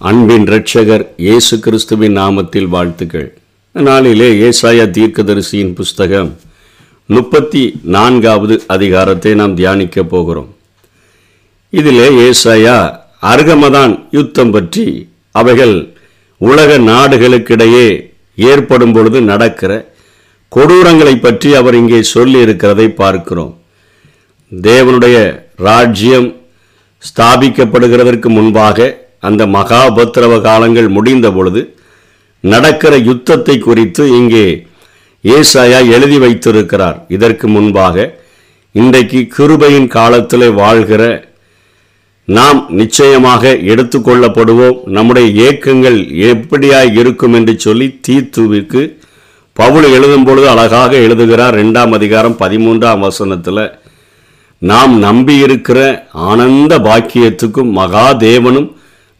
அன்பின் இரட்சகர் இயேசு கிறிஸ்துவின் நாமத்தில் வாழ்த்துக்கள். நாளிலே ஏசாயா தீர்க்கதரிசியின் புஸ்தகம் முப்பத்தி நான்காவது அதிகாரத்தை நாம் தியானிக்க போகிறோம். இதிலே ஏசாயா அருகமதான் யுத்தம் பற்றி அவைகள் உலக நாடுகளுக்கிடையே ஏற்படும் பொழுது நடக்கிற கொடூரங்களை பற்றி அவர் இங்கே சொல்லி இருக்கிறதை பார்க்கிறோம். தேவனுடைய ராஜ்யம் ஸ்தாபிக்கப்படுகிறதற்கு முன்பாக அந்த மகாபத்திரவ காலங்கள் முடிந்த பொழுது நடக்கிற யுத்தத்தை குறித்து இங்கே ஏசாயா எழுதி வைத்திருக்கிறார். இதற்கு முன்பாக இன்றைக்கு கிருபையின் காலத்தில் வாழ்கிற நாம் நிச்சயமாக எடுத்துக்கொள்ளப்படுவோம் நம்முடைய ஏக்கங்கள் எப்படியாய் இருக்கும் என்று சொல்லி தீத்துவிற்கு பவுல் எழுதும் பொழுது அழகாக எழுதுகிறார். ரெண்டாம் அதிகாரம் பதிமூன்றாம் வசனத்தில் நாம் நம்பியிருக்கிற ஆனந்த பாக்கியத்துக்கும் மகாதேவனும்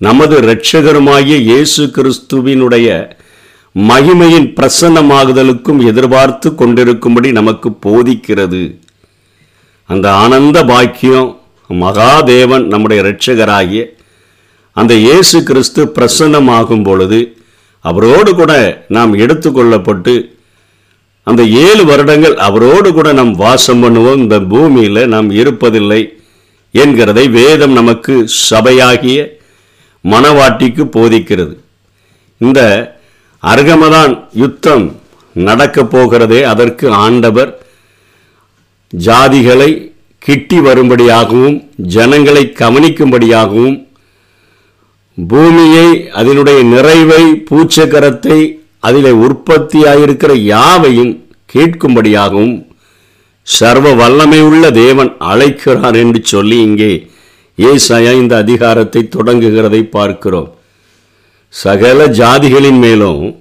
நமது இரட்சகருமாகிய இயேசு கிறிஸ்துவினுடைய மகிமையின் பிரசன்னமாகுதலுக்கும் எதிர்பார்த்து கொண்டிருக்கும்படி நமக்கு போதிக்கிறது. அந்த ஆனந்த பாக்கியம் மகாதேவன் நம்முடைய இரட்சகராகிய அந்த இயேசு கிறிஸ்து பிரசன்னமாகும் பொழுது அவரோடு கூட நாம் எடுத்துக்கொள்ளப்பட்டு அந்த ஏழு வருடங்கள் அவரோடு கூட நாம் வாசம் பண்ணுவோம். இந்த பூமியில் நாம் இருப்பதில்லை என்கிறதை வேதம் நமக்கு சபையாகிய மனவாட்டிக்கு போதிக்கிறது. இந்த அர்கமதான் யுத்தம் நடக்கப் போகிறதே அதற்கு ஆண்டவர் ஜாதிகளை கிட்டி வரும்படியாகவும் ஜனங்களை கவனிக்கும்படியாகவும் பூமியை அதனுடைய நிறைவை பூச்சக்கரத்தை அதிலே உற்பத்தியாயிருக்கிற யாவையும் கேட்கும்படியாகவும் சர்வ வல்லமை உள்ள தேவன் அழைக்கிறார் என்று சொல்லி இங்கே ஏசாயா இந்த அதிகாரத்தை தொடங்குகிறதை பார்க்கிறோம். சகல ஜாதிகளின் மேலும்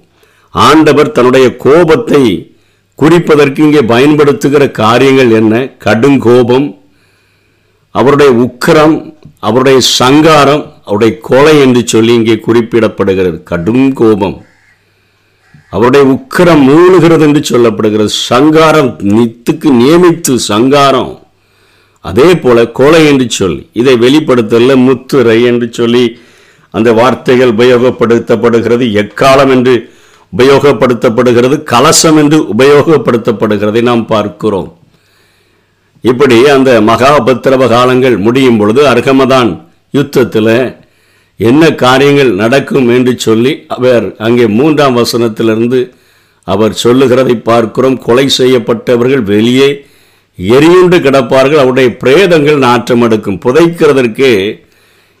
ஆண்டவர் தன்னுடைய கோபத்தை குறிப்பதற்கு இங்கே பயன்படுத்துகிற காரியங்கள் என்ன? கடுங்கோபம் அவருடைய உக்கரம் அவருடைய சங்காரம் அவருடைய கொலை என்று சொல்லி இங்கே குறிப்பிடப்படுகிறது. கடும் கோபம். அவருடைய உக்கரம் மூழ்கிறது என்று சொல்லப்படுகிறது. சங்காரம் நித்துக்கு நியமித்து சங்காரம். அதே போல கொலை என்று சொல்லி இதை வெளிப்படுத்தல முத்துரை என்று சொல்லி அந்த வார்த்தைகள் உபயோகப்படுத்தப்படுகிறது எக்காலம் என்று உபயோகப்படுத்தப்படுகிறது கலசம் என்று உபயோகப்படுத்தப்படுகிறதை நாம் பார்க்கிறோம். இப்படி அந்த மகாபத்திரவ காலங்கள் முடியும் பொழுது அர்கமதான் யுத்தத்தில் என்ன காரியங்கள் நடக்கும் என்று சொல்லி அவர் அங்கே மூன்றாம் வசனத்திலிருந்து அவர் சொல்லுகிறதை பார்க்கிறோம். கொலை செய்யப்பட்டவர்கள் வெளியே எரியுண்டு கிடப்பார்கள் அவருடைய பிரேதங்கள் நாற்றம் எடுக்கும். புதைக்கிறதற்கு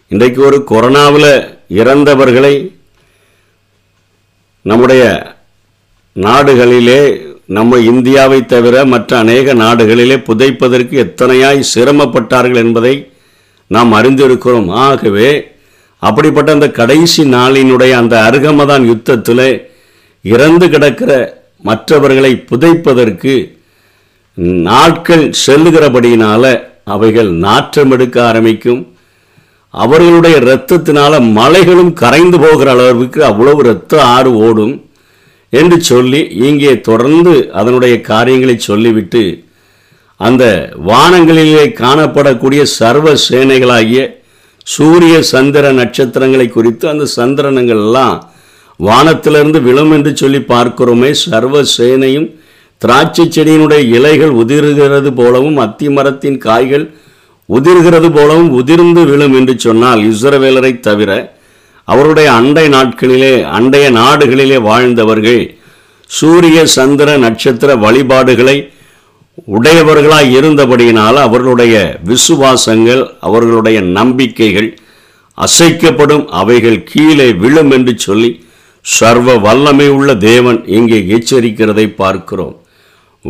இன்றைக்கு ஒரு கொரோனாவில் இறந்தவர்களை நம்முடைய நாடுகளிலே நம்ம இந்தியாவை தவிர மற்ற அநேக நாடுகளிலே புதைப்பதற்கு எத்தனையாய் சிரமப்பட்டார்கள் என்பதை நாம் அறிந்திருக்கிறோம். ஆகவே அப்படிப்பட்ட அந்த கடைசி நாளினுடைய அந்த அருகமதான் யுத்தத்தில் இறந்து கிடக்கிற மற்றவர்களை புதைப்பதற்கு நாட்கள் செல்லுகிறபடியினால அவைகள் நாற்றம் எடுக்க ஆரம்பிக்கும். அவர்களுடைய இரத்தத்தினால மலைகளும் கரைந்து போகிற அளவிற்கு அவ்வளவு இரத்த ஆறு ஓடும் என்று சொல்லி இங்கே தொடர்ந்து அதனுடைய காரியங்களை சொல்லிவிட்டு அந்த வானங்களிலே காணப்படக்கூடிய சர்வ சேனைகளாகிய சூரிய சந்திர நட்சத்திரங்களை குறித்து அந்த சந்திரனங்கள் எல்லாம் வானத்திலிருந்து விழும் என்று சொல்லி பார்க்கிறோமே. சர்வ சேனையும் திராட்சை செடியினுடைய இலைகள் உதிர்கிறது போலவும் அத்தி மரத்தின் காய்கள் உதிர்கிறது போலவும் உதிர்ந்து விழும் என்று சொன்னால் இஸ்ரவேலரை தவிர அவருடைய அண்டை நாட்களிலே அண்டைய நாடுகளிலே வாழ்ந்தவர்கள் சூரிய சந்திர நட்சத்திர வழிபாடுகளை உடையவர்களாய் இருந்தபடியினால் அவர்களுடைய விசுவாசங்கள் அவர்களுடைய நம்பிக்கைகள் அசைக்கப்படும் அவைகள் கீழே விழும் என்று சொல்லி சர்வ வல்லமை உள்ள தேவன் இங்கே எச்சரிக்கிறதை பார்க்கிறோம்.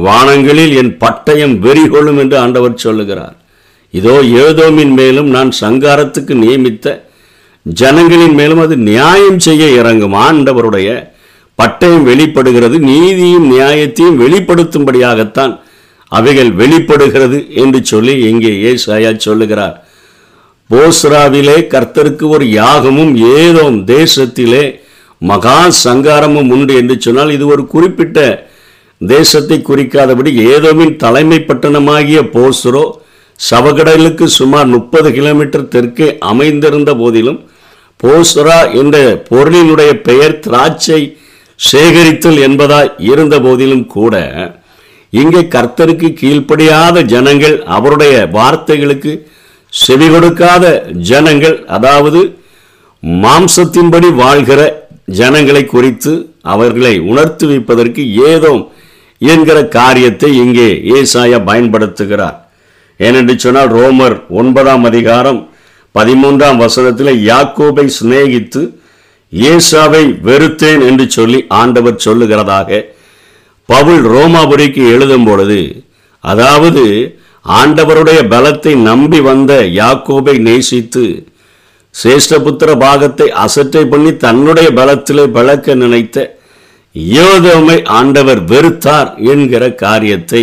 வானங்களில் என் பட்டயம் வெறிகொள்ளும் என்று ஆண்டவர் சொல்லுகிறார். இதோ ஏதோமின் மேலும் நான் சங்காரத்துக்கு நியமித்த ஜனங்களின் மேலும் அது நியாயம் செய்ய இறங்கும். ஆண்டவருடைய பட்டயம் வெளிப்படுகிறது நீதியும் நியாயத்தையும் வெளிப்படுத்தும்படியாகத்தான் அவைகள் வெளிப்படுகிறது என்று சொல்லி இங்கே ஏசாயா சொல்லுகிறார். போஸ்ராவிலே கர்த்தருக்கு ஒரு யாகமும் ஏதோம் தேசத்திலே மகா சங்காரமும் உண்டு என்று சொன்னால் இது ஒரு குறிப்பிட்ட தேசத்தை குறிக்காதபடி ஏதோவின் தலைமை பட்டணமாகிய போஸ்ரோ சவகடலுக்கு சுமார் முப்பது கிலோமீட்டர் தெற்கே அமைந்திருந்த போதிலும் போஸ்ரா என்ற பொருளினுடைய பெயர் திராட்சை சேகரித்தல் என்பதாய் இருந்த போதிலும் கூட இங்கே கர்த்தருக்கு கீழ்ப்படியாத ஜனங்கள் அவருடைய வார்த்தைகளுக்கு செவி கொடுக்காத ஜனங்கள் அதாவது மாம்சத்தின்படி வாழ்கிற ஜனங்களை குறித்து அவர்களை உணர்த்துவிப்பதற்கு ஏதோ என்கிற காரியத்தை இங்கே ஏசாயா பயன்படுத்துகிறார். ஏனென்று சொன்னால் ரோமர் ஒன்பதாம் அதிகாரம் பதிமூன்றாம் வசனத்தில் யாக்கோபை சிநேகித்து ஏசாவை வெறுத்தேன் என்று சொல்லி ஆண்டவர் சொல்லுகிறதாக பவுல் ரோமாபுரிக்கு எழுதும் பொழுது அதாவது ஆண்டவருடைய பலத்தை நம்பி வந்த யாக்கோபை நேசித்து சேஷ்டபுத்திர பாகத்தை அசட்டை பண்ணி தன்னுடைய பலத்திலே பழக்க நினைத்த யோதமை ஆண்டவர் வெறுத்தார் என்கிற காரியத்தை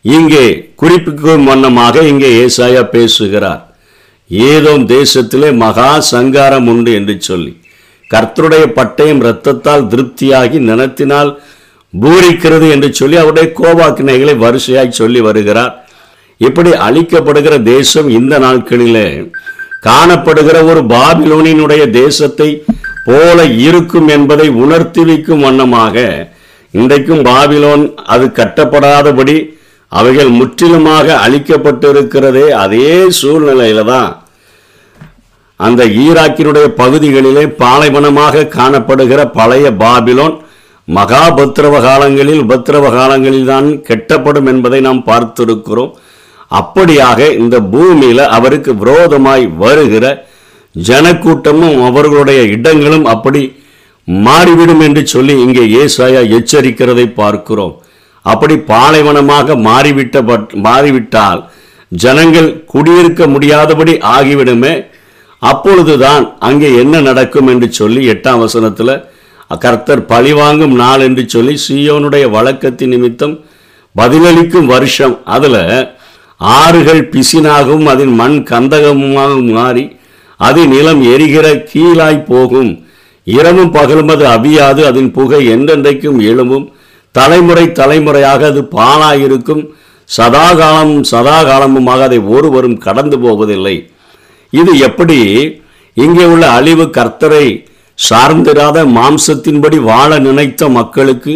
இங்கே குறிப்பிக்கும் வண்ணமாக இங்கே ஏசாயா பேசுகிறார். ஏதோ தேசத்திலே மகா சங்காரம் உண்டு என்று சொல்லி கர்த்தருடைய பட்டயம் இரத்தத்தால் திருப்தியாகி நினத்தினால் பூரிக்கிறது என்று சொல்லி அவருடைய கோபாக்கினைகளை வரிசையாய் சொல்லி வருகிறார். இப்படி அழிக்கப்படுகிற தேசம் இந்த நாட்களிலே காணப்படுகிற ஒரு பாபிலோனினுடைய தேசத்தை போல இருக்கும் என்பதை உணர்த்தி வைக்கும் வண்ணமாக இன்றைக்கும் பாபிலோன் அது கட்டப்படாதபடி அவைகள் முற்றிலுமாக அழிக்கப்பட்டிருக்கிறதே அதே சூழ்நிலையில தான் அந்த ஈராக்கினுடைய பகுதிகளிலே பாலைவனமாக காணப்படுகிற பழைய பாபிலோன் மகா உபத்திரவ காலங்களில் உபத்திரவ காலங்களில் தான் கெட்டப்படும் என்பதை நாம் பார்த்திருக்கிறோம். அப்படியாக இந்த பூமியில அவருக்கு விரோதமாய் வருகிற ஜனக்கூட்டமும் அவர்களுடைய இடங்களும் அப்படி மாறிவிடும் என்று சொல்லி இங்கே ஏசாயா எச்சரிக்கிறதை பார்க்கிறோம். அப்படி பாலைவனமாக மாறிவிட்ட பட்- மாறிவிட்டால் ஜனங்கள் குடியிருக்க முடியாதபடி ஆகிவிடுமே. அப்பொழுதுதான் அங்கே என்ன நடக்கும் என்று சொல்லி எட்டாம் வசனத்தில் கர்த்தர் பழிவாங்கும் நாள் என்று சொல்லி சியோனுடைய வழக்கத்தின் நிமித்தம் பதிலளிக்கும் வருஷம். அதில் ஆறுகள் பிசினாகவும் அதன் மண் கந்தகமாக மாறி அது நிலம் எரிகிற கீழாய் போகும். இரவும் பகலும் அது அவியாது அதன் புகை என்றென்றைக்கும் எழும்பும். தலைமுறை தலைமுறையாக அது பாழாயிருக்கும். சதாகாலமும் சதாகாலமுமாக அதை ஒருவரும் கடந்து போவதில்லை. இது எப்படி? இங்கே உள்ள அழிவு கர்த்தரை சார்ந்திராத மாம்சத்தின்படி வாழ நினைத்த மக்களுக்கு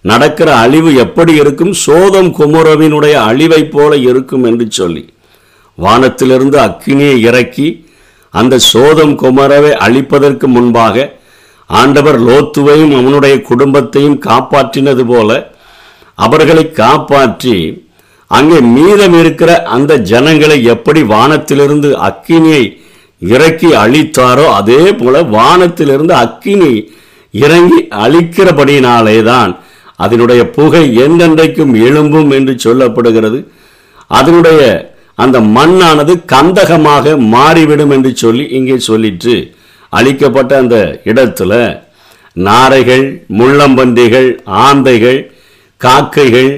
நடக்கிற அழிவு எப்படி இருக்கும்? சோதம் குமரவினுடைய அழிவைப் போல இருக்கும் என்று சொல்லி. வானத்திலிருந்து அக்கினியை இறக்கி அந்த சோதம் குமரவை அழிப்பதற்கு முன்பாக ஆண்டவர் லோத்துவையும் அவனுடைய குடும்பத்தையும் காப்பாற்றினது போல அவர்களை காப்பாற்றி அங்கே மீதம் இருக்கிற அந்த ஜனங்களை எப்படி வானத்திலிருந்து அக்கினியை இறக்கி அழித்தாரோ அதே போல வானத்திலிருந்து அக்கினி இறங்கி அழிக்கிறபடியினாலே தான் அதனுடைய புகை என்றென்றைக்கும் எழும்பும் என்று சொல்லப்படுகிறது. அதனுடைய அந்த மண்ணானது கந்தகமாக மாறிவிடும் என்று சொல்லி இங்கே சொல்லிட்டு அழிக்கப்பட்ட அந்த இடத்துல நாரைகள் முள்ளம்பன்றிகள் ஆந்தைகள் காக்கைகள்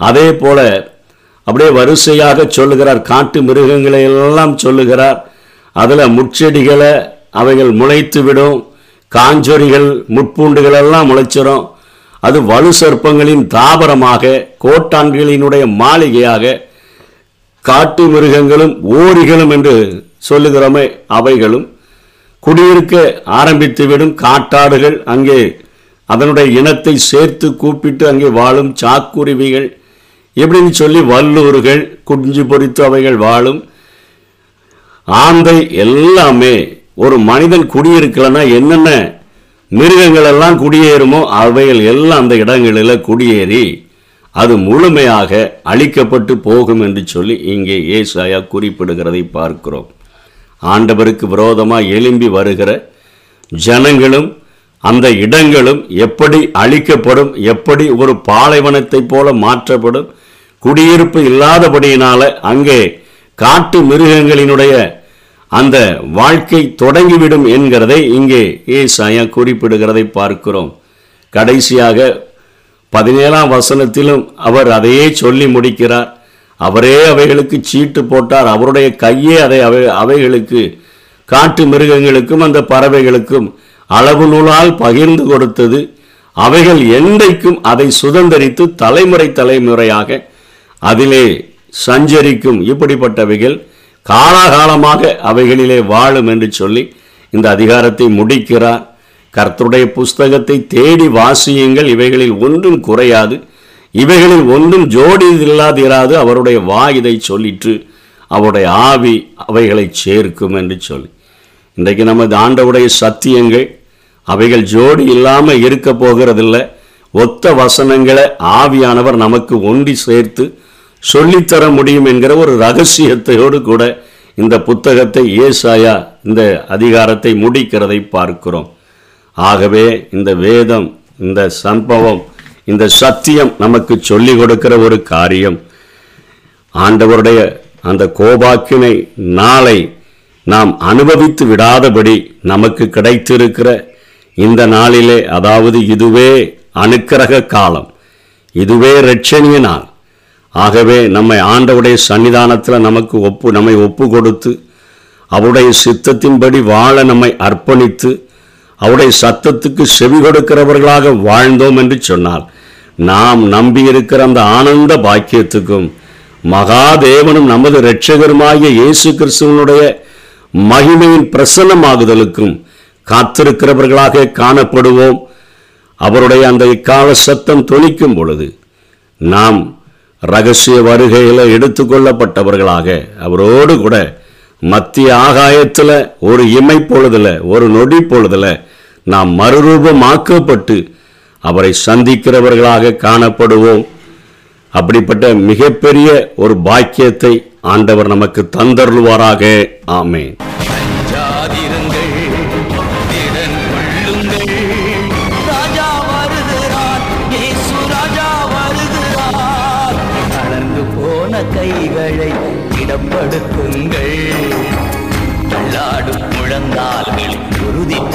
அதே போல அப்படியே வரிசையாக சொல்லுகிறார். காட்டு மிருகங்களை எல்லாம் சொல்லுகிறார். அதில் முட்செடிகளை அவைகள் முளைத்து விடும் காஞ்சொரிகள் முட்பூண்டுகள் எல்லாம் முளைச்சிரும். அது வலு சர்ப்பங்களின் தாபரமாக கோட்டான்களினுடைய மாளிகையாக காட்டு மிருகங்களும் ஓரிகளும் என்று சொல்லுகிறோமே அவைகளும். குடியிருக்க ஆரம்பித்துவிடும் காட்டாடுகள் அங்கே அதனுடைய இனத்தை சேர்த்து கூப்பிட்டு அங்கே வாழும் சாக்குருவிகள் எப்படின்னு சொல்லி வல்லூர்கள் குஞ்சு பொறித்து அவைகள் வாழும். ஆந்தை எல்லாமே ஒரு மனிதன் குடியிருக்கலன்னா என்னென்ன மிருகங்கள் எல்லாம் குடியேறுமோ அவைகள் எல்லாம் அந்த இடங்களில் குடியேறி அது முழுமையாக அழிக்கப்பட்டு போகும் என்று சொல்லி இங்கே ஏசாயா குறிப்பிடுகிறதை பார்க்கிறோம். ஆண்டவருக்கு விரோதமாக எழும்பி வருகிற ஜனங்களும் அந்த இடங்களும் எப்படி அழிக்கப்படும் எப்படி ஒரு பாலைவனத்தைப் போல மாற்றப்படும் குடியிருப்பு இல்லாதபடியினால அங்கே காட்டு மிருகங்களினுடைய அந்த வாழ்க்கை தொடங்கிவிடும் என்கிறதை இங்கே ஏசாயா குறிப்பிடுகிறதை பார்க்கிறோம். கடைசியாக பதினேழாம் வசனத்திலும் அவர் அதையே சொல்லி முடிக்கிறார். அவரே அவைகளுக்கு சீட்டு போட்டார். அவருடைய கையே அதை அவை அவைகளுக்கு காட்டு மிருகங்களுக்கும் அந்த பறவைகளுக்கும் அளவு நூலால் பகிர்ந்து கொடுத்தது. அவைகள் என்றைக்கும் அதை சுதந்தரித்து தலைமுறை தலைமுறையாக அதிலே சஞ்சரிக்கும் இப்படிப்பட்டவைகள் காலாகாலமாக அவைகளிலே வாழும் என்று சொல்லி இந்த அதிகாரத்தை முடிக்கிறார். கர்த்தருடைய புஸ்தகத்தை தேடி வாசியுங்கள். இவைகளில் ஒன்றும் குறையாது. இவைகளில் ஒன்றும் ஜோடி இல்லாதிராது அவருடைய வா இதை சொல்லிற்று. அவருடைய ஆவி அவைகளை சேர்க்கும் என்று சொல்லி. இன்றைக்கு நமது ஆண்டவுடைய சத்தியங்கள் அவைகள் ஜோடி இல்லாமல் இருக்க போகிறதில்லை. ஒத்த வசனங்களை ஆவியானவர் நமக்கு ஒன்றி சேர்த்து சொல்லித்தர முடியும் என்கிற ஒரு ரகசியத்தையோடு கூட இந்த புத்தகத்தை ஏசாயா இந்த அதிகாரத்தை முடிக்கிறதை பார்க்கிறோம். ஆகவே இந்த வேதம் இந்த சம்பவம் இந்த சத்தியம் நமக்கு சொல்லிக் கொடுக்கிற ஒரு காரியம். ஆண்டவருடைய அந்த கோபாக்கினை நாளை நாம் அனுபவித்து விடாதபடி நமக்கு கிடைத்திருக்கிற இந்த நாளிலே அதாவது இதுவே அனுக்கிரக காலம் இதுவே ரட்சணிய நாள். ஆகவே நம்மை ஆண்டவுடைய சன்னிதானத்தில் நமக்கு ஒப்பு நம்மை ஒப்பு கொடுத்து அவருடைய சித்தத்தின்படி வாழ நம்மை அர்ப்பணித்து அவருடைய சத்தத்துக்கு செவி கொடுக்கிறவர்களாக வாழ்ந்தோம் என்று சொன்னார். நாம் நம்பியிருக்கிற அந்த ஆனந்த பாக்கியத்துக்கும் மகாதேவனும் நமது இரட்சகருமாகிய இயேசு கிறிஸ்துவனுடைய மகிமையின் பிரசன்னமாகுதலுக்கும் காத்திருக்கிறவர்களாக காணப்படுவோம். அவருடைய அந்த இக்கால சத்தம் தொனிக்கும் பொழுது நாம் ரகசிய வருகையில் எடுத்துக்கொள்ளப்பட்டவர்களாக அவரோடு கூட மத்திய ஆகாயத்தில் ஒரு இமை பொழுதில் ஒரு நொடி பொழுதில் நாம் மறுரூபமாக்கப்பட்டு அவரை சந்திக்கிறவர்களாக காணப்படுவோம். அப்படிப்பட்ட மிகப்பெரிய ஒரு பாக்கியத்தை ஆண்டவர் நமக்கு தந்தருள்வாராக. ஆமேன்.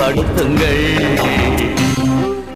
தள்ளாடும்